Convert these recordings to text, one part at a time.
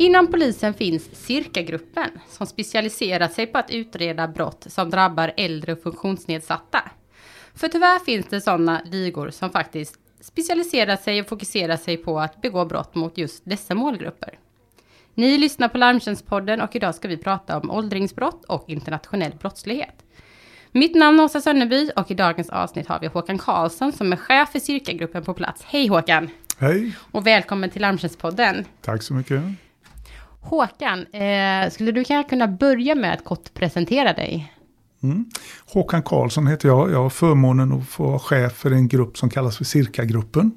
Inom polisen finns Cirkagruppen som specialiserat sig på att utreda brott som drabbar äldre och funktionsnedsatta. För tyvärr finns det sådana ligor som faktiskt specialiserar sig och fokuserar sig på att begå brott mot just dessa målgrupper. Ni lyssnar på Larmtjänstpodden och idag ska vi prata om åldringsbrott och internationell brottslighet. Mitt namn är Åsa Sönneby och i dagens avsnitt har vi Håkan Karlsson som är chef för Cirkagruppen på plats. Hej Håkan! Hej! Och välkommen till Larmtjänstpodden. Tack så mycket. Håkan, eh, skulle du kanske kunna börja med att kort presentera dig? Mm. Håkan Karlsson heter jag. Jag har förmånen att få vara chef för en grupp som kallas för Cirkagruppen.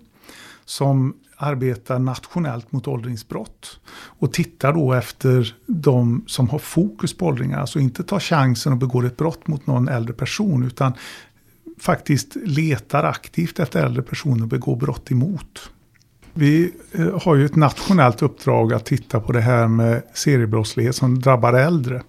Som arbetar nationellt mot åldringsbrott. Och tittar då efter de som har fokus på åldringar. Alltså inte tar chansen och begår ett brott mot någon äldre person. Utan faktiskt letar aktivt efter äldre personer och begår brott emot. Vi eh, har ju ett nationellt uppdrag att titta på det här med seriebrottslighet som drabbar äldre.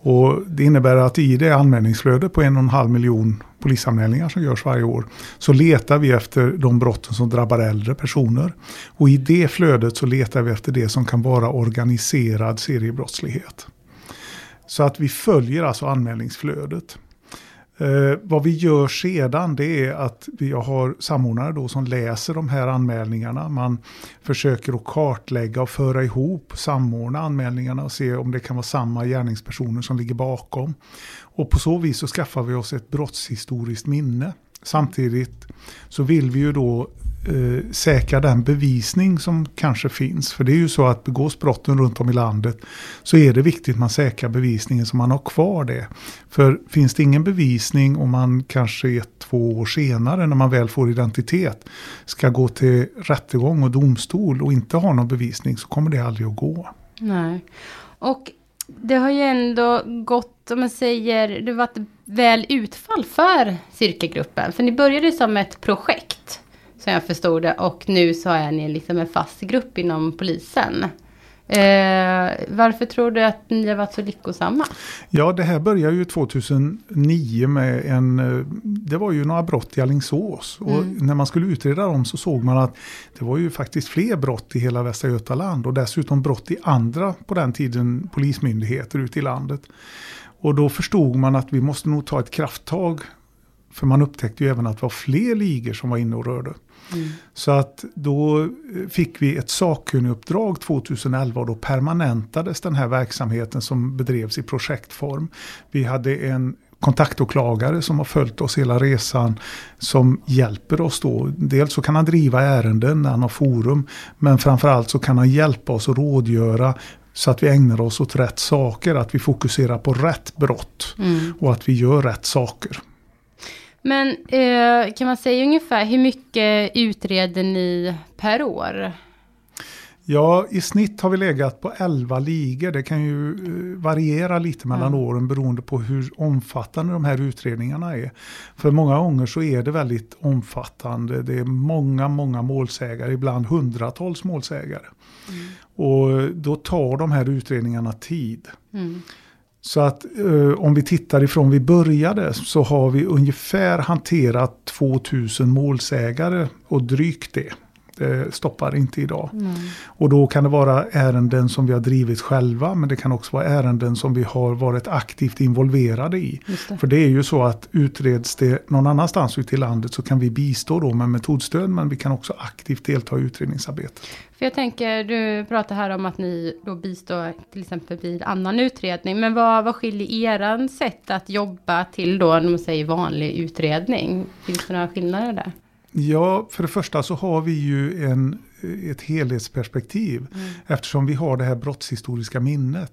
Och det innebär att i det anmälningsflödet på en och en halv miljon polisanmälningar som görs varje år så letar vi efter de brotten som drabbar äldre personer. Och i det flödet så letar vi efter det som kan vara organiserad seriebrottslighet. Så att vi följer alltså anmälningsflödet. Eh, vad vi gör sedan det är att vi har samordnare då som läser de här anmälningarna. Man försöker att kartlägga och föra ihop, samordna anmälningarna och se om det kan vara samma gärningspersoner som ligger bakom. Och på så vis så skaffar vi oss ett brottshistoriskt minne. Samtidigt så vill vi ju då eh, säkra den bevisning som kanske finns. För det är ju så att begås brotten runt om i landet så är det viktigt att man säkrar bevisningen så man har kvar det. För finns det ingen bevisning och man kanske ett, två år senare när man väl får identitet ska gå till rättegång och domstol och inte ha någon bevisning så kommer det aldrig att gå. Nej. Och det har ju ändå gått, om man säger, det har varit väl utfall för cirkelgruppen. För ni började som ett projekt som jag förstod det. Och nu så är ni liksom en fast grupp inom polisen. Eh, varför tror du att ni har varit så lyckosamma? Ja, det här började ju 2009 med en, eh, det var ju några brott i Alingsås. Och mm. när man skulle utreda dem så såg man att det var ju faktiskt fler brott i hela Västra Götaland. Och dessutom brott i andra, på den tiden, polismyndigheter ute i landet. Och då förstod man att vi måste nog ta ett krafttag. För man upptäckte ju även att det var fler ligor som var inne och rörde. Mm. Så att då fick vi ett sakkunniguppdrag 2011 och då permanentades den här verksamheten som bedrevs i projektform. Vi hade en kontaktåklagare som har följt oss hela resan som hjälper oss då. Dels så kan han driva ärenden när han har forum men framförallt så kan han hjälpa oss att rådgöra så att vi ägnar oss åt rätt saker, att vi fokuserar på rätt brott mm. och att vi gör rätt saker. Men eh, kan man säga ungefär hur mycket utreder ni per år? Ja, i snitt har vi legat på 11 ligor. Det kan ju eh, variera lite mellan mm. åren beroende på hur omfattande de här utredningarna är. För många gånger så är det väldigt omfattande. Det är många, många målsägare, ibland hundratals målsägare. Mm. Och då tar de här utredningarna tid. Mm. Så att eh, om vi tittar ifrån vi började så har vi ungefär hanterat 2000 målsägare och drygt det. Det stoppar inte idag. Mm. Och då kan det vara ärenden som vi har drivit själva men det kan också vara ärenden som vi har varit aktivt involverade i. Det. För det är ju så att utreds det någon annanstans ute i landet så kan vi bistå då med metodstöd men vi kan också aktivt delta i utredningsarbetet. För jag tänker, du pratar här om att ni då bistår till exempel vid annan utredning. Men vad, vad skiljer eran sätt att jobba till då, när man säger vanlig utredning? Finns det några skillnader där? Ja, för det första så har vi ju en, ett helhetsperspektiv. Mm. Eftersom vi har det här brottshistoriska minnet.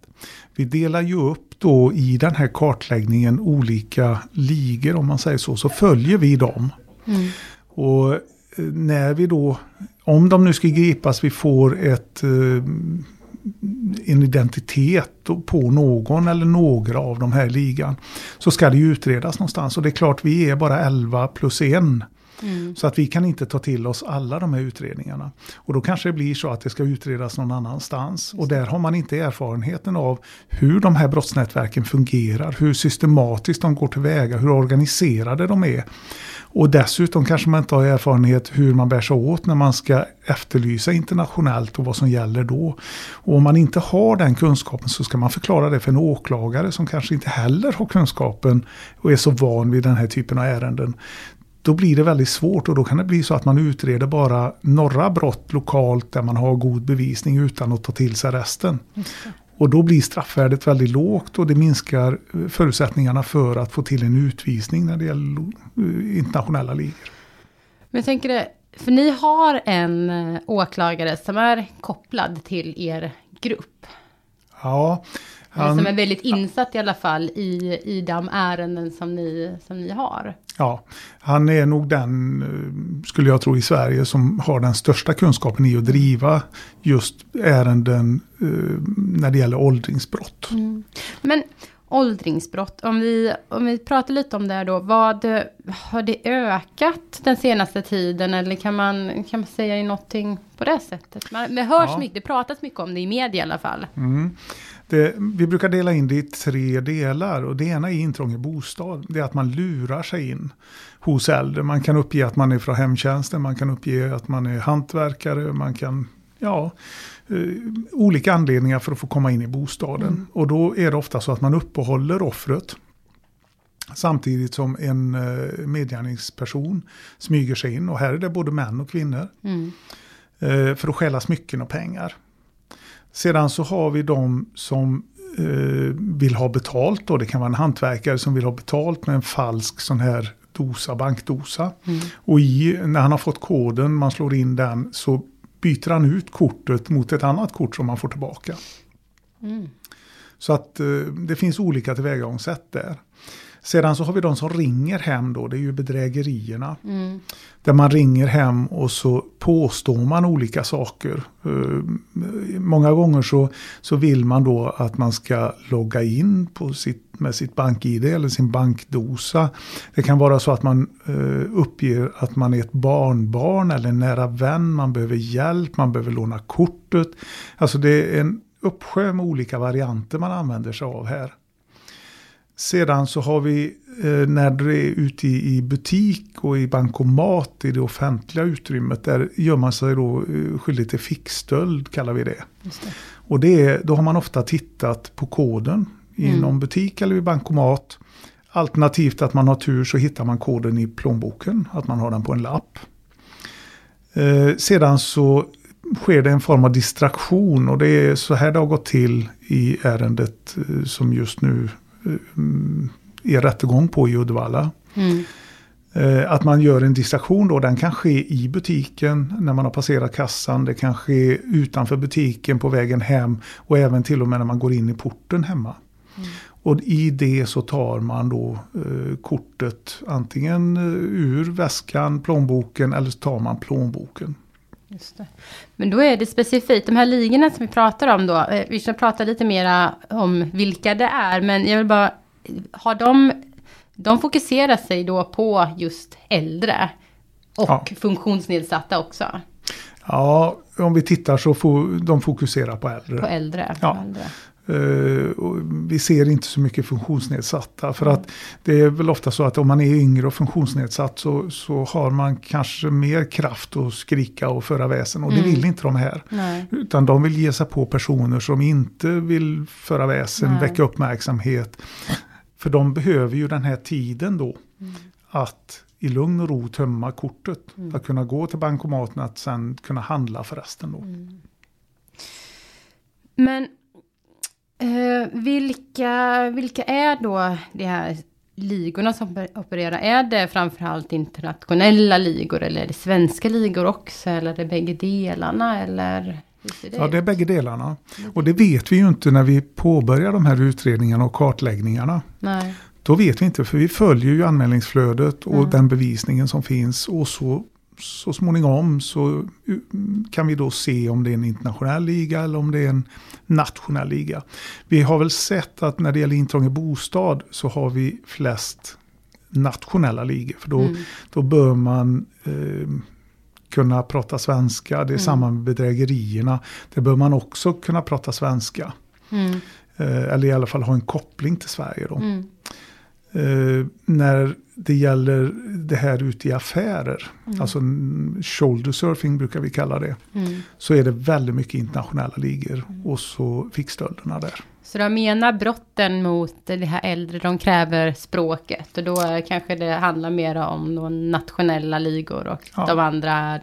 Vi delar ju upp då i den här kartläggningen olika ligor om man säger så. Så följer vi dem. Mm. Och eh, när vi då, om de nu ska gripas, vi får ett eh, en identitet på någon eller några av de här ligan. Så ska det ju utredas någonstans. Och det är klart, vi är bara 11 plus en Mm. Så att vi kan inte ta till oss alla de här utredningarna. Och då kanske det blir så att det ska utredas någon annanstans. Och där har man inte erfarenheten av hur de här brottsnätverken fungerar, hur systematiskt de går tillväga, hur organiserade de är. Och dessutom kanske man inte har erfarenhet hur man bär sig åt när man ska efterlysa internationellt och vad som gäller då. Och om man inte har den kunskapen så ska man förklara det för en åklagare som kanske inte heller har kunskapen och är så van vid den här typen av ärenden. Då blir det väldigt svårt och då kan det bli så att man utreder bara några brott lokalt där man har god bevisning utan att ta till sig resten. Och då blir straffvärdet väldigt lågt och det minskar förutsättningarna för att få till en utvisning när det gäller internationella ligor. Men jag tänker det, för ni har en eh, åklagare som är kopplad till er grupp. Ja. Han, som är väldigt insatt i alla fall i, i de ärenden som ni, som ni har. Ja, han är nog den, eh, skulle jag tro, i Sverige som har den största kunskapen i att driva just ärenden eh, när det gäller åldringsbrott. Mm. Men åldringsbrott, om vi, om vi pratar lite om det då, vad, har det ökat den senaste tiden eller kan man, kan man säga någonting på det sättet? Man, det hörs ja. mycket, det pratas mycket om det i media i alla fall. Mm. Det, vi brukar dela in det i tre delar och det ena är intrång i bostad. Det är att man lurar sig in hos äldre. Man kan uppge att man är från hemtjänsten, man kan uppge att man är hantverkare, man kan, ja, eh, olika anledningar för att få komma in i bostaden. Mm. Och då är det ofta så att man uppehåller offret. Samtidigt som en eh, medgärningsperson smyger sig in. Och här är det både män och kvinnor. Mm. Eh, för att stjäla smycken och pengar. Sedan så har vi de som eh, vill ha betalt. Då. Det kan vara en hantverkare som vill ha betalt med en falsk sån här dosa, bankdosa. Mm. Och i, när han har fått koden, man slår in den, så byter han ut kortet mot ett annat kort som man får tillbaka. Mm. Så att eh, det finns olika tillvägagångssätt där. Sedan så har vi de som ringer hem då, det är ju bedrägerierna. Mm. Där man ringer hem och så påstår man olika saker. Uh, många gånger så, så vill man då att man ska logga in på sitt, med sitt bank-id eller sin bankdosa. Det kan vara så att man uh, uppger att man är ett barnbarn eller en nära vän, man behöver hjälp, man behöver låna kortet. Alltså det är en uppsjö med olika varianter man använder sig av här. Sedan så har vi eh, när det är ute i, butik och i bankomat i det offentliga utrymmet. Där gör man sig då eh, skyldig till fickstöld kallar vi det. det. Och det är, då har man ofta tittat på koden i mm. någon butik eller i bankomat. Alternativt att man har tur så hittar man koden i plånboken. Att man har den på en lapp. Eh, sedan så sker det en form av distraktion och det är så här det har gått till i ärendet som just nu Eh, är rättegång på i Uddevalla. Mm. Eh, att man gör en distraktion då, den kan ske i butiken när man har passerat kassan. Det kan ske utanför butiken på vägen hem och även till och med när man går in i porten hemma. Mm. Och i det så tar man då eh, kortet antingen ur väskan, plånboken eller så tar man plånboken. Just det. Men då är det specifikt, de här ligorna som vi pratar om då, eh, vi ska prata lite mera om vilka det är, men jag vill bara, har de, de fokuserar sig då på just äldre och ja. funktionsnedsatta också? Ja, om vi tittar så får de fokusera på äldre. På äldre. Ja. På äldre. Uh, vi ser inte så mycket funktionsnedsatta. För att det är väl ofta så att om man är yngre och funktionsnedsatt så, så har man kanske mer kraft att skrika och föra väsen. Och mm. det vill inte de här. Nej. Utan de vill ge sig på personer som inte vill föra väsen, Nej. väcka uppmärksamhet. För de behöver ju den här tiden då. Mm. Att i lugn och ro tömma kortet. Mm. Att kunna gå till bankomaten, att sen kunna handla förresten då. Mm. Men Eh, vilka, vilka är då de här ligorna som opererar? Är det framförallt internationella ligor eller är det svenska ligor också? Eller är det bägge delarna? Eller det ja, det är bägge delarna. Och det vet vi ju inte när vi påbörjar de här utredningarna och kartläggningarna. Nej. Då vet vi inte, för vi följer ju anmälningsflödet och mm. den bevisningen som finns. Och så så småningom så kan vi då se om det är en internationell liga eller om det är en nationell liga. Vi har väl sett att när det gäller intrång i bostad så har vi flest nationella ligor. För då, mm. då bör man eh, kunna prata svenska. Det är mm. samma med bedrägerierna. Det bör man också kunna prata svenska. Mm. Eh, eller i alla fall ha en koppling till Sverige. Då. Eh, när det gäller det här ute i affärer, mm. alltså shoulder surfing brukar vi kalla det, mm. så är det väldigt mycket internationella ligor och så fickstölderna där. Så de menar brotten mot det här äldre, de kräver språket och då kanske det handlar mer om de nationella ligor och ja. de andra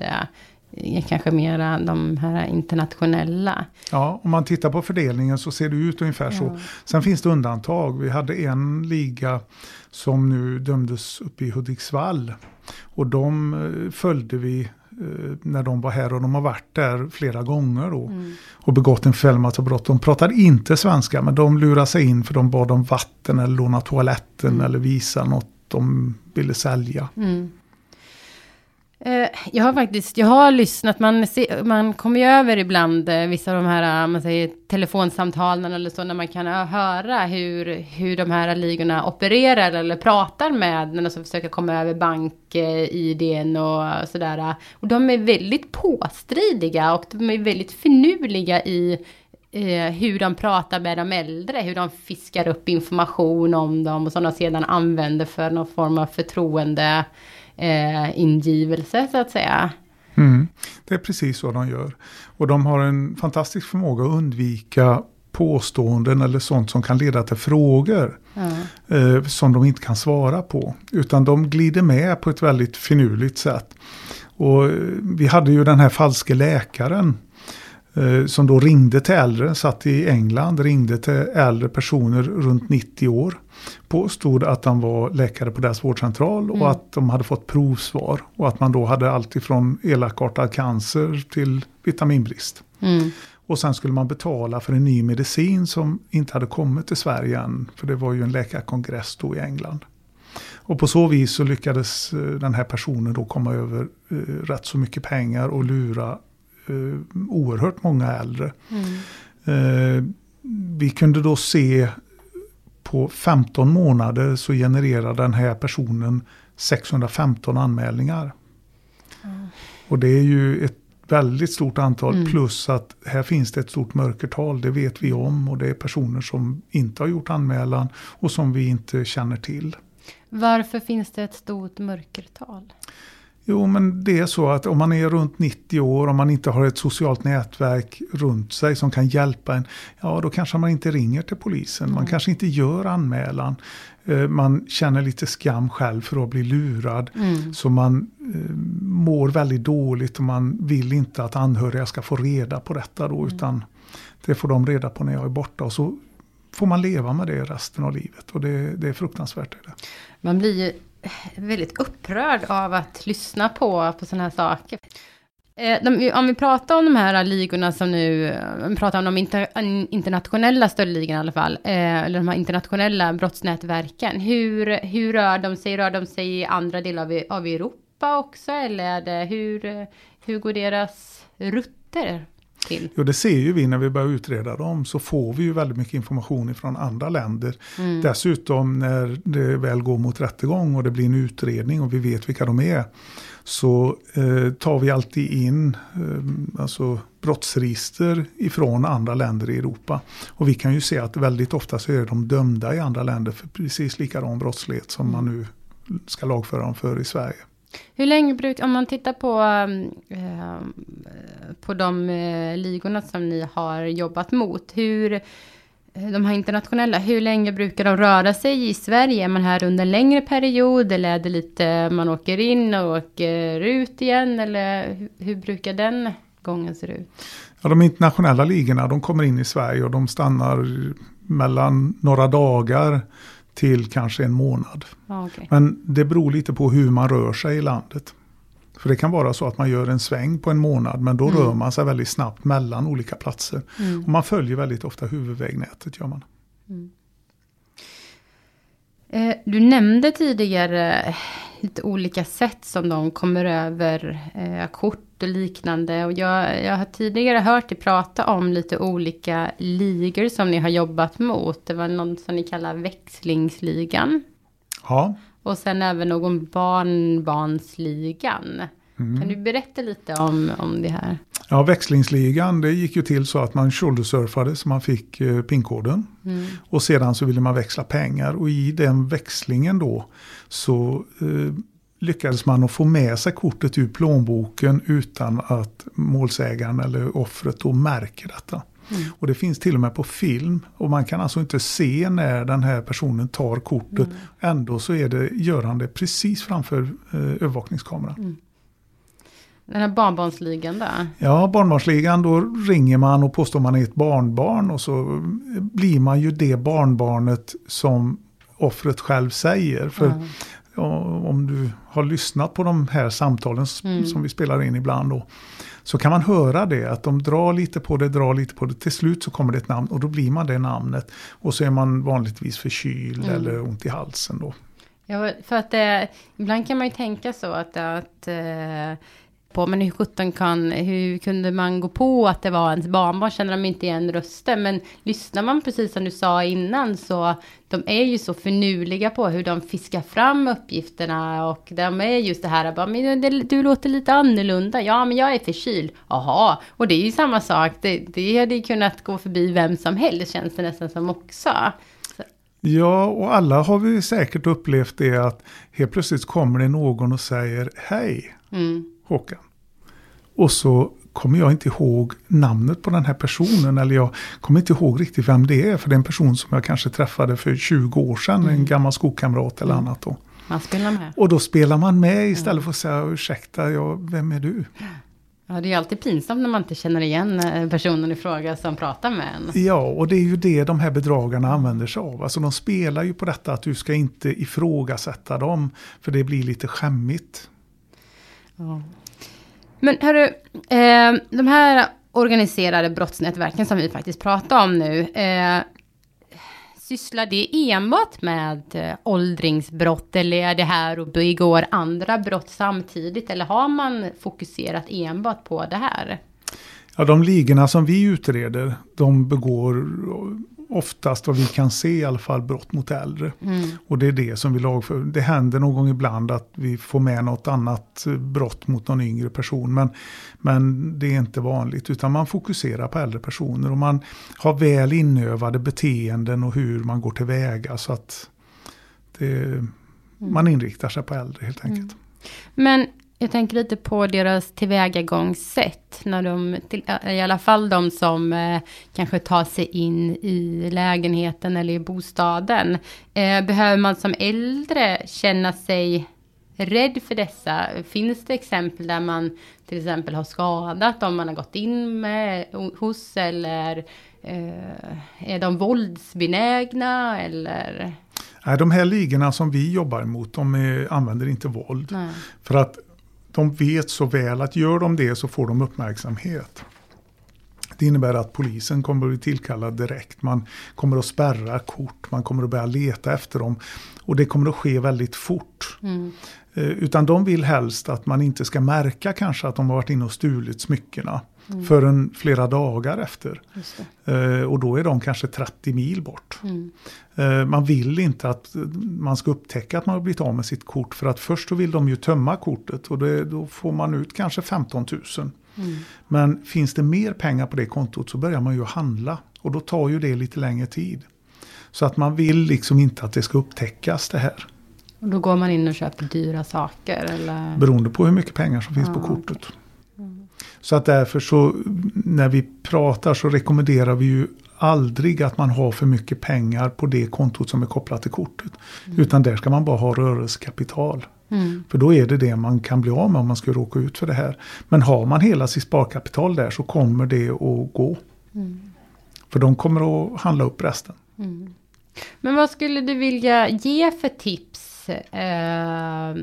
är kanske mera de här internationella. Ja, om man tittar på fördelningen så ser det ut ungefär ja. så. Sen finns det undantag. Vi hade en liga som nu dömdes uppe i Hudiksvall. Och de eh, följde vi eh, när de var här och de har varit där flera gånger då. Mm. Och begått en fällmansbrott. De pratade inte svenska men de lurade sig in för de bad om vatten eller låna toaletten mm. eller visa något de ville sälja. Mm. Eh, jag har faktiskt, jag har lyssnat, man, man kommer ju över ibland eh, vissa av de här, eh, man säger telefonsamtalen eller så, när man kan höra hur, hur de här ligorna opererar eller pratar med, när de försöker komma över bank-iden och sådär. Och de är väldigt påstridiga och de är väldigt finurliga i eh, hur de pratar med de äldre, hur de fiskar upp information om dem och som de sedan använder för någon form av förtroende eh, ingivelse så att säga. Mm, det är precis så de gör. Och de har en fantastisk förmåga att undvika påståenden eller sånt som kan leda till frågor. Mm. Eh, som de inte kan svara på. Utan de glider med på ett väldigt finurligt sätt. Och eh, vi hade ju den här falske läkaren. Eh, som då ringde till äldre, satt i England, ringde till äldre personer runt 90 år påstod att han var läkare på deras vårdcentral och mm. att de hade fått provsvar. Och att man då hade allt ifrån elakartad cancer till vitaminbrist. Mm. Och sen skulle man betala för en ny medicin som inte hade kommit till Sverige än. För det var ju en läkarkongress då i England. Och på så vis så lyckades eh, den här personen då komma över eh, rätt så mycket pengar och lura eh, oerhört många äldre. Mm. Eh, vi kunde då se på 15 månader så genererar den här personen 615 anmälningar. Mm. Och det är ju ett väldigt stort antal mm. plus att här finns det ett stort mörkertal. Det vet vi om och det är personer som inte har gjort anmälan och som vi inte känner till. Varför finns det ett stort mörkertal? Jo, men det är så att om man är runt 90 år, om man inte har ett socialt nätverk runt sig som kan hjälpa en, ja då kanske man inte ringer till polisen. Mm. Man kanske inte gör anmälan. Eh, man känner lite skam själv för att bli lurad. Mm. Så man eh, mår väldigt dåligt och man vill inte att anhöriga ska få reda på detta då. Mm. Utan det får de reda på när jag är borta. Och så får man leva med det resten av livet. Och det, det är fruktansvärt. Det. Man blir väldigt upprörd av att lyssna på, på sådana här saker. Eh, de, om vi pratar om de här ligorna som nu, vi pratar om de inter, eh, internationella stöldligorna i alla fall, eh, eller de här internationella brottsnätverken. Hur, hur rör de sig? Rör de sig i andra delar av, av Europa också? Eller är det, hur, hur går deras rutter? Till? Jo, det ser ju vi när vi börjar utreda dem så får vi ju väldigt mycket information från andra länder. Mm. Dessutom när det väl går mot rättegång och det blir en utredning och vi vet vilka de är så eh, tar vi alltid in eh, alltså brottsregister ifrån andra länder i Europa. Och vi kan ju se att väldigt ofta så är de dömda i andra länder för precis likadan brottslighet som mm. man nu ska lagföra dem för i Sverige. Hur länge brukar, om man tittar på, um, eh, på de eh, ligorna som ni har jobbat mot, hur, eh, de här internationella, hur länge brukar de röra sig i Sverige? Är man här under en längre period eller är det lite, man åker in och åker ut igen eller hur, hur brukar den gången se ut? Ja, de internationella ligorna, de kommer in i Sverige och de stannar mellan några dagar till kanske en månad. Ah, okay. Men det beror lite på hur man rör sig i landet. För det kan vara så att man gör en sväng på en månad men då mm. rör man sig väldigt snabbt mellan olika platser. Mm. Och man följer väldigt ofta huvudvägnätet. gör man. Mm. Eh, du nämnde tidigare lite olika sätt som de kommer över eh, kort och liknande. Och jag, jag har tidigare hört dig prata om lite olika ligor som ni har jobbat mot. Det var någon som ni kallar växlingsligan. Ja. Och sen även någon barnbarnsligan. Mm. Kan du berätta lite om, om det här? Ja, växlingsligan, det gick ju till så att man shouldersurfade så man fick eh, pinkoden. Mm. Och sedan så ville man växla pengar och i den växlingen då så eh, lyckades man att få med sig kortet ur plånboken utan att målsägaren eller offret då märker detta. Mm. Och det finns till och med på film och man kan alltså inte se när den här personen tar kortet. Mm. Ändå så är det, gör han det precis framför eh, övervakningskameran. Mm. Den här barnbarnsligan då? Ja, barnbarnsligan, då ringer man och påstår man är ett barnbarn och så blir man ju det barnbarnet som offret själv säger. För Ja. Ja, om du har lyssnat på de här samtalen Mm. som vi spelar in ibland då. Så kan man höra det, att de drar lite på det, drar lite på det. Till slut så kommer det ett namn och då blir man det namnet. Och så är man vanligtvis förkyld Mm. eller ont i halsen då. Ja, för att eh, ibland kan man ju tänka så att, att eh, på, men hur sjutton kan, hur kunde man gå på att det var ens barnbarn, känner de inte igen rösten, men lyssnar man precis som du sa innan så, de är ju så förnuliga på hur de fiskar fram uppgifterna och de är just det här, bara, men det, du låter lite annorlunda, ja men jag är förkyld, jaha, och det är ju samma sak, det, det hade ju kunnat gå förbi vem som helst känns det nästan som också. Ja, och alla har vi säkert upplevt det att helt plötsligt kommer det någon och säger hej. Mm. Håkan. Och så kommer jag inte ihåg namnet på den här personen eller jag kommer inte ihåg riktigt vem det är för det är en person som jag kanske träffade för 20 år sedan, en gammal skolkamrat eller Mm. annat då. Man spelar med. Och då spelar man med istället för att säga ursäkta, ja, vem är du? Ja, det är alltid pinsamt när man inte känner igen eh, personen i fråga som pratar med en. Ja, och det är ju det de här bedragarna använder sig av. Alltså de spelar ju på detta att du ska inte ifrågasätta dem, för det blir lite skämmigt. Ja. Men hörru, eh, de här organiserade brottsnätverken som vi faktiskt pratar om nu, eh, sysslar det enbart med eh, åldringsbrott eller är det här och begår andra brott samtidigt eller har man fokuserat enbart på det här? Ja, de ligorna som vi utreder, de begår oftast vad vi kan se i alla fall brott mot äldre. Mm. Och det är det som vi lagför. Det händer någon gång ibland att vi får med något annat eh, brott mot någon yngre person. Men, men det är inte vanligt utan man fokuserar på äldre personer. Och man har väl inövade beteenden och hur man går tillväga. Så att det, man inriktar sig på äldre helt enkelt. Men jag tänker lite på deras tillvägagångssätt. När de, till, I alla fall de som eh, kanske tar sig in i lägenheten eller i bostaden. Eh, behöver man som äldre känna sig rädd för dessa? Finns det exempel där man till exempel har skadat om man har gått in med, hos eller eh, är de våldsbenägna eller? Nej, de här ligorna som vi jobbar emot, de är, använder inte våld. Nej. För att de vet så väl att gör de det så får de uppmärksamhet. Det innebär att polisen kommer att bli tillkallad direkt. Man kommer att spärra kort, man kommer att börja leta efter dem. Och det kommer att ske väldigt fort. Mm. Eh, Utan de vill helst att man inte ska märka kanske att de har varit inne och stulit smyckena. Mm. Förrän flera dagar efter. Eh, Och då är de kanske 30 mil bort. Mm. Eh, Man vill inte att man ska upptäcka att man har blivit av med sitt kort. För att först så vill de ju tömma kortet och det, då får man ut kanske 15 000. Mm. Men finns det mer pengar på det kontot så börjar man ju handla. Och då tar ju det lite längre tid. Så att man vill liksom inte att det ska upptäckas det här. Och då går man in och köper dyra saker eller? Beroende på hur mycket pengar som finns Ja, på kortet. Så att därför så när vi pratar så rekommenderar vi ju aldrig att man har för mycket pengar på det kontot som är kopplat till kortet. Utan där ska man bara ha rörelsekapital. Mm. För då är det det man kan bli av med om man skulle råka ut för det här. Men har man hela sitt sparkapital där så kommer det att gå. Mm. För de kommer att handla upp resten. Mm. Men vad skulle du vilja ge för tips eh,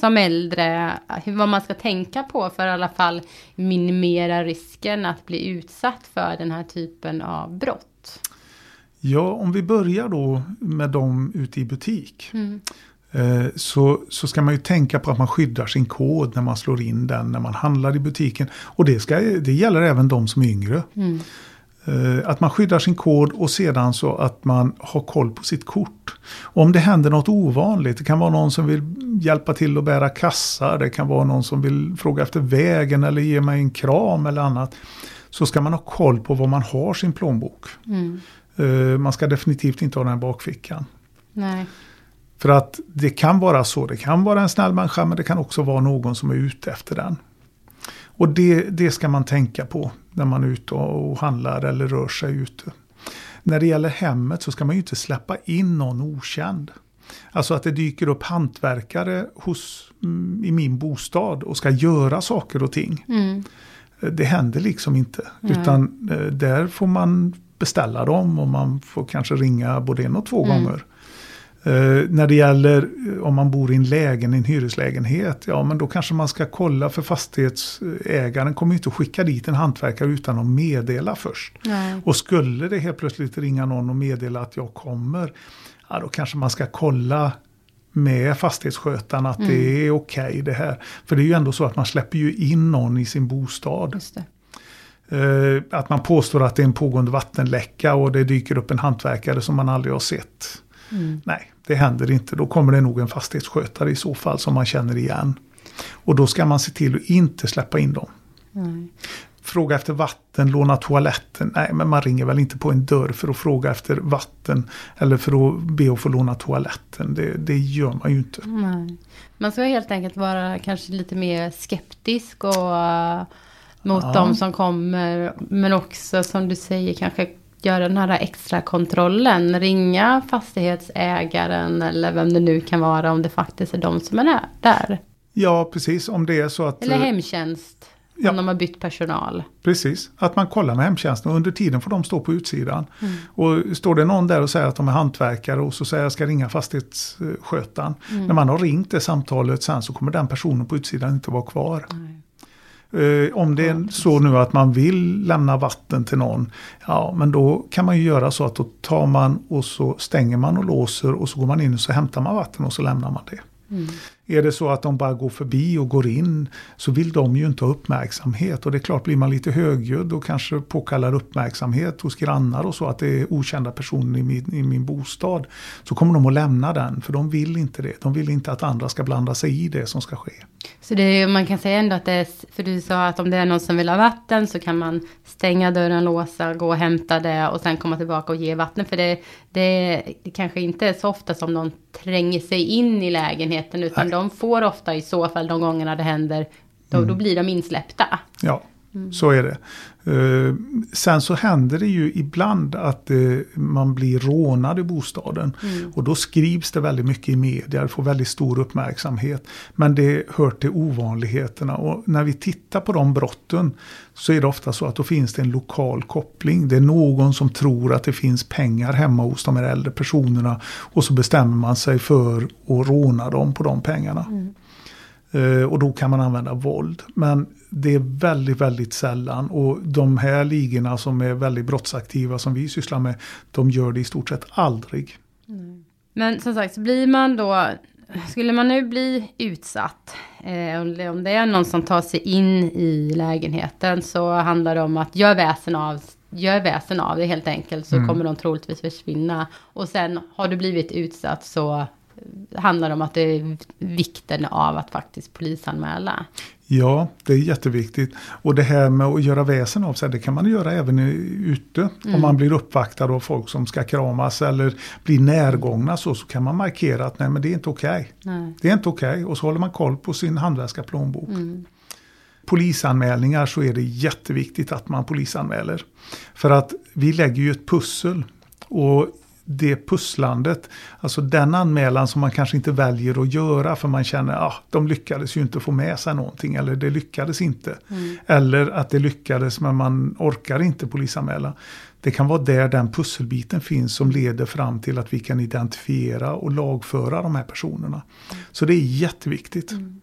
som äldre? Vad man ska tänka på för att i alla fall minimera risken att bli utsatt för den här typen av brott? Ja, om vi börjar då med dem ute i butik. Mm. Eh, så, så ska man ju tänka på att man skyddar sin kod när man slår in den när man handlar i butiken. Och det, ska, det gäller även de som är yngre. Mm. Eh, att man skyddar sin kod och sedan så att man har koll på sitt kort. Om det händer något ovanligt, det kan vara någon som vill hjälpa till att bära kassar, det kan vara någon som vill fråga efter vägen eller ge mig en kram eller annat. Så ska man ha koll på var man har sin plånbok. Mm. Eh, man ska definitivt inte ha den i bakfickan. Nej. För att det kan vara så, det kan vara en snäll människa men det kan också vara någon som är ute efter den. Och det, det ska man tänka på när man är ute och handlar eller rör sig ute. När det gäller hemmet så ska man ju inte släppa in någon okänd. Alltså att det dyker upp hantverkare hos, mm, i min bostad och ska göra saker och ting. Mm. Det händer liksom inte. Mm. Utan eh, där får man beställa dem och man får kanske ringa både en och två mm. gånger. Uh, när det gäller eh, om man bor i en lägen, en hyreslägenhet, ja men då kanske man ska kolla för fastighetsägaren kommer inte att skicka dit en hantverkare utan att meddela först. Nej. Och skulle det helt plötsligt ringa någon och meddela att jag kommer, ja då kanske man ska kolla med fastighetsskötaren att mm. det är okej okay det här. För det är ju ändå så att man släpper ju in någon i sin bostad. Uh, att man påstår att det är en pågående vattenläcka och det dyker upp en hantverkare som man aldrig har sett. Mm. Nej, det händer inte. Då kommer det nog en fastighetsskötare i så fall som man känner igen. Och då ska man se till att inte släppa in dem. Mm. Fråga efter vatten, låna toaletten. Nej, men man ringer väl inte på en dörr för att fråga efter vatten. Eller för att be att få låna toaletten. Det, det gör man ju inte. Nej. Man ska helt enkelt vara kanske lite mer skeptisk och, uh, mot ja. de som kommer. Men också som du säger kanske göra den här extra kontrollen, ringa fastighetsägaren eller vem det nu kan vara om det faktiskt är de som är där. Ja, precis. Om det är så att... Eller hemtjänst. Ja. Om de har bytt personal. Precis, att man kollar med hemtjänsten och under tiden får de stå på utsidan. Mm. Och står det någon där och säger att de är hantverkare och så säger jag ska ringa fastighetsskötaren. Mm. När man har ringt det samtalet sen så kommer den personen på utsidan inte vara kvar. Nej. Eh, om det är så nu att man vill lämna vatten till någon, ja men då kan man ju göra så att då tar man och så stänger man och låser och så går man in och så hämtar man vatten och så lämnar man det. Mm. Är det så att de bara går förbi och går in så vill de ju inte ha uppmärksamhet. Och det är klart, blir man lite högljudd och kanske påkallar uppmärksamhet hos grannar och så att det är okända personer i min, i min bostad. Så kommer de att lämna den, för de vill inte det. De vill inte att andra ska blanda sig i det som ska ske. Så det man kan säga ändå att det är, för du sa att om det är någon som vill ha vatten så kan man stänga dörren, låsa, gå och hämta det och sen komma tillbaka och ge vatten. För det, det, det kanske inte är så ofta som någon tränger sig in i lägenheten utan Nej de får ofta i så fall de gångerna det händer, då, mm. då blir de insläppta. Ja, mm. så är det. Uh, sen så händer det ju ibland att uh, man blir rånad i bostaden. Mm. Och då skrivs det väldigt mycket i media, det får väldigt stor uppmärksamhet. Men det hör till ovanligheterna. Och när vi tittar på de brotten så är det ofta så att då finns det en lokal koppling. Det är någon som tror att det finns pengar hemma hos de här äldre personerna. Och så bestämmer man sig för att råna dem på de pengarna. Mm. Uh, och då kan man använda våld. Men det är väldigt, väldigt sällan. Och de här ligorna som är väldigt brottsaktiva som vi sysslar med, de gör det i stort sett aldrig. Mm. Men som sagt, blir man då, skulle man nu bli utsatt, eh, om det är någon som tar sig in i lägenheten så handlar det om att göra väsen av gör väsen av det helt enkelt så mm. kommer de troligtvis försvinna. Och sen har du blivit utsatt så handlar om att det är vikten av att faktiskt polisanmäla. Ja, det är jätteviktigt. Och det här med att göra väsen av sig, det kan man göra även ute. Mm. Om man blir uppvaktad av folk som ska kramas eller blir närgångna så, så kan man markera att nej men det är inte okej. Okay. Det är inte okej okay. och så håller man koll på sin handväska plånbok. Mm. Polisanmälningar så är det jätteviktigt att man polisanmäler. För att vi lägger ju ett pussel. Och det pusslandet, alltså den anmälan som man kanske inte väljer att göra för man känner att ah, de lyckades ju inte få med sig någonting eller det lyckades inte. Mm. Eller att det lyckades men man orkar inte polisanmäla. Det kan vara där den pusselbiten finns som leder fram till att vi kan identifiera och lagföra de här personerna. Mm. Så det är jätteviktigt. Mm.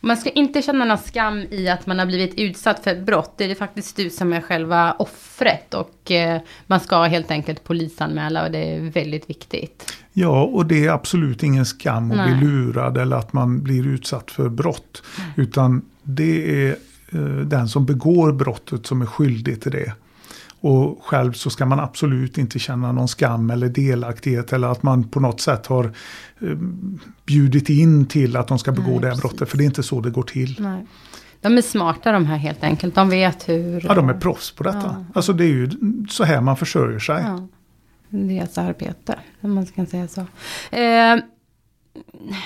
Man ska inte känna någon skam i att man har blivit utsatt för ett brott. Det är faktiskt du som är själva offret. Och eh, man ska helt enkelt polisanmäla och det är väldigt viktigt. Ja, och det är absolut ingen skam att Nej. bli lurad eller att man blir utsatt för brott. Nej. Utan det är eh, den som begår brottet som är skyldig till det. Och själv så ska man absolut inte känna någon skam eller delaktighet eller att man på något sätt har eh, bjudit in till att de ska begå Nej, det här precis. brottet. För det är inte så det går till. Nej. De är smarta de här helt enkelt. De vet hur... Ja, de är proffs på detta. Ja. Alltså det är ju så här man försörjer sig. Ja, deras arbete, om man kan säga så. Eh,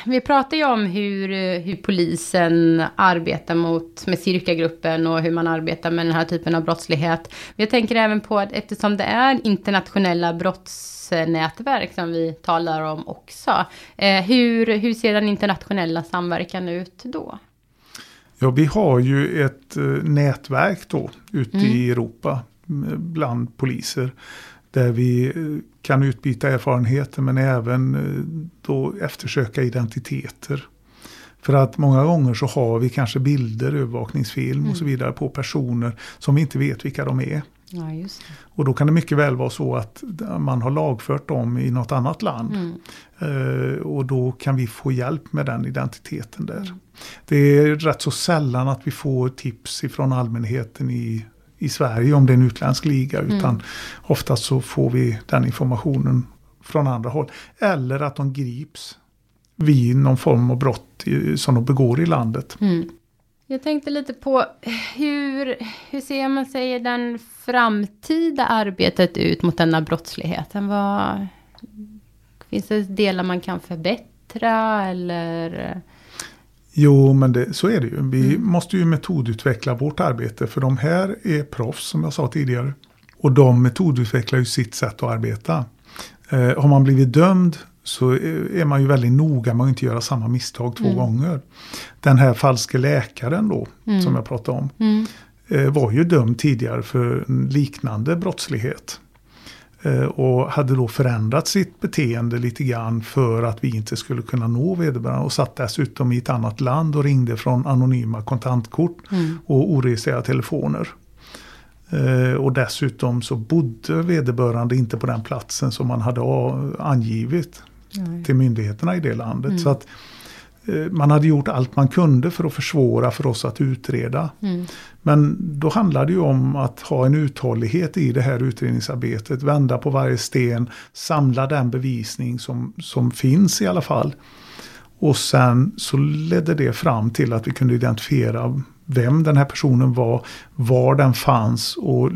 vi pratar ju om hur, hur polisen arbetar mot, med cirkagruppen och hur man arbetar med den här typen av brottslighet. Men Jag tänker även på att eftersom det är internationella brottsnätverk som vi talar om också. Eh, hur, hur ser den internationella samverkan ut då? Ja, vi har ju ett eh, nätverk då ute Mm. i Europa eh, bland poliser. Där vi eh, kan utbyta erfarenheter men även eh, då eftersöka identiteter. För att många gånger så har vi kanske bilder, övervakningsfilm och så vidare på personer som vi inte vet vilka de är. Ja. Och då kan det mycket väl vara så att man har lagfört dem i något annat land. Mm. Eh, och då kan vi få hjälp med den identiteten där. Det är rätt så sällan att vi får tips ifrån allmänheten i, i Sverige om det är en utländsk liga. Utan oftast så får vi den informationen från andra håll. Eller att de grips vid någon form av brott i, som de begår i landet. Mm. Jag tänkte lite på hur, hur ser man sig den framtida arbetet ut mot denna brottsligheten? Vad, finns det delar man kan förbättra eller? Jo, men det, så är det ju. Vi måste ju metodutveckla vårt arbete. För de här är proffs, som jag sa tidigare. Och de metodutvecklar ju sitt sätt att arbeta. Eh, har man blivit dömd så är man ju väldigt noga med att inte göra samma misstag två gånger. Den här falske läkaren då, som jag pratade om, Mm. eh, var ju dömd tidigare för liknande brottslighet. Eh, och hade då förändrat sitt beteende lite grann för att vi inte skulle kunna nå vederbörande. Och satt dessutom i ett annat land och ringde från anonyma kontantkort Mm. och oregistrerade telefoner. Eh, och dessutom så bodde vederbörande inte på den platsen som man hade angivit Nej. till myndigheterna i det landet. Så att man hade gjort allt man kunde för att försvåra för oss att utreda. Mm. Men då handlar det ju om att ha en uthållighet i det här utredningsarbetet. Vända på varje sten, samla den bevisning som, som finns i alla fall. Och sen så ledde det fram till att vi kunde identifiera vem den här personen var, var den fanns och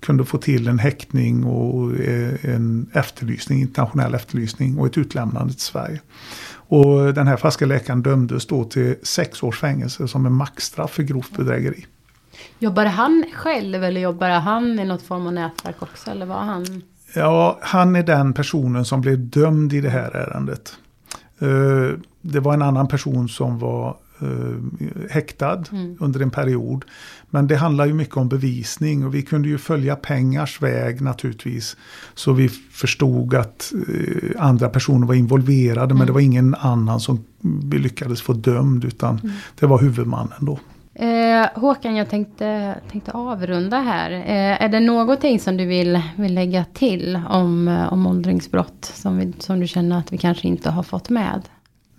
kunde få till en häktning och eh, en efterlysning, internationell efterlysning och ett utlämnande till Sverige. Och den här falska läkaren dömdes då till sex års fängelse som en maxstraff för grovt bedrägeri. Jobbade han själv eller jobbade han i något form av nätverk också? Eller var han? Ja, han är den personen som blev dömd i det här ärendet. Eh, Det var en annan person som var eh, häktad under en period. Men det handlar ju mycket om bevisning och vi kunde ju följa pengars väg naturligtvis. Så vi förstod att eh, andra personer var involverade men det var ingen annan som vi lyckades få dömd utan det var huvudmannen då. Eh, Håkan, jag tänkte, tänkte avrunda här. Eh, är det någonting som du vill, vill lägga till om, eh, om åldringsbrott som, vi, som du känner att vi kanske inte har fått med?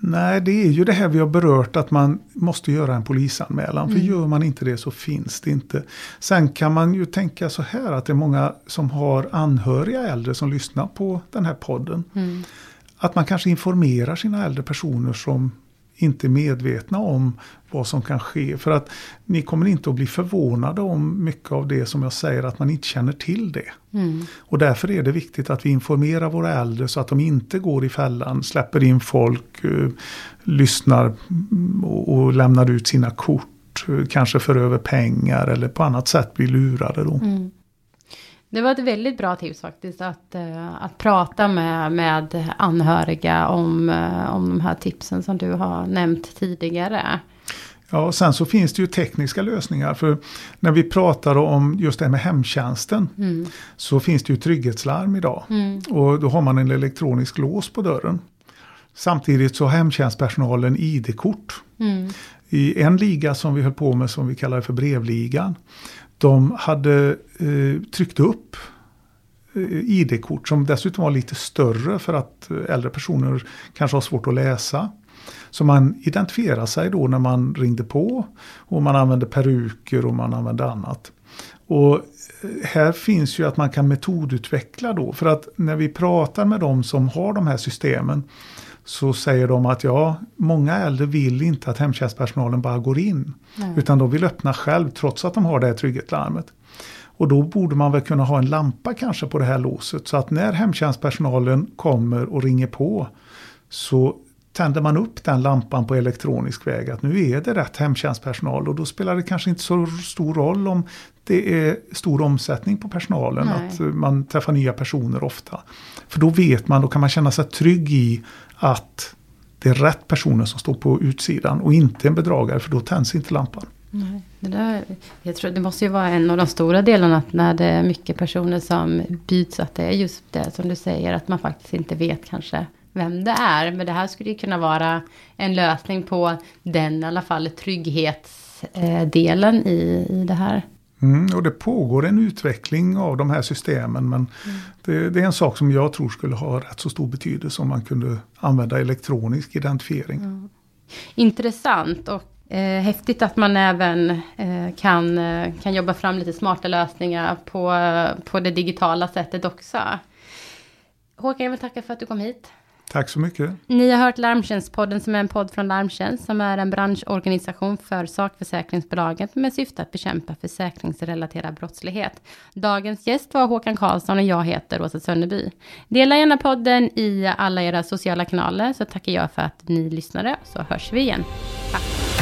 Nej, det är ju det här vi har berört att man måste göra en polisanmälan. För gör man inte det så finns det inte. Sen kan man ju tänka så här att det är många som har anhöriga äldre som lyssnar på den här podden. Att man kanske informerar sina äldre personer som inte är medvetna om vad som kan ske. För att ni kommer inte att bli förvånade om mycket av det som jag säger att man inte känner till det. Och därför är det viktigt att vi informerar våra äldre så att de inte går i fällan, släpper in folk, eh, lyssnar mm, och, och lämnar ut sina kort, eh, kanske för över pengar eller på annat sätt blir lurade då. Det var ett väldigt bra tips faktiskt. Att, eh, att prata med, med anhöriga om, eh, om de här tipsen som du har nämnt tidigare. Ja, och sen så finns det ju tekniska lösningar. För när vi pratar om just det här med hemtjänsten så finns det ju trygghetslarm idag. Och då har man en elektronisk lås på dörren. Samtidigt så har hemtjänstpersonalen ID-kort. I en liga som vi höll på med som vi kallar för brevligan. De hade eh, tryckt upp eh, ID-kort som dessutom var lite större för att eh, äldre personer kanske har svårt att läsa. Så man identifierar sig då när man ringde på och man använde peruker och man använde annat. Och eh, här finns ju att man kan metodutveckla då. För att när vi pratar med de som har de här systemen så säger de att ja, många äldre vill inte att hemtjänstpersonalen bara går in. Nej. Utan de vill öppna själv trots att de har det här trygghetslarmet. Och då borde man väl kunna ha en lampa kanske på det här låset. Så att när hemtjänstpersonalen kommer och ringer på så tänder man upp den lampan på elektronisk väg att nu är det rätt hemtjänstpersonal och då spelar det kanske inte så stor roll om det är stor omsättning på personalen, Nej. att man träffar nya personer ofta. För då vet man, då kan man känna sig trygg i att det är rätt personer som står på utsidan och inte en bedragare för då tänds inte lampan. Nej, det, där, jag tror det måste ju vara en av de stora delarna att när det är mycket personer som byts att det är just det som du säger att man faktiskt inte vet kanske vem det är. Men det här skulle ju kunna vara en lösning på den i alla fall trygghetsdelen eh, i, i det här. Mm, och det pågår en utveckling av de här systemen men mm. det, det, är en sak som jag tror skulle ha rätt så stor betydelse om man kunde använda elektronisk identifiering. Mm. Intressant och eh, häftigt att man även eh, kan, eh, kan jobba fram lite smarta lösningar på, på det digitala sättet också. Håkan, jag vill tacka för att du kom hit. Tack så mycket. Ni har hört Larmtjänstpodden som är en podd från Larmtjänst som är en branschorganisation för sakförsäkringsbolaget med syfte att bekämpa försäkringsrelaterad brottslighet. Dagens gäst var Håkan Karlsson och jag heter Åsa Sönneby. Dela gärna podden i alla era sociala kanaler så tackar jag för att ni lyssnade så hörs vi igen. Tack.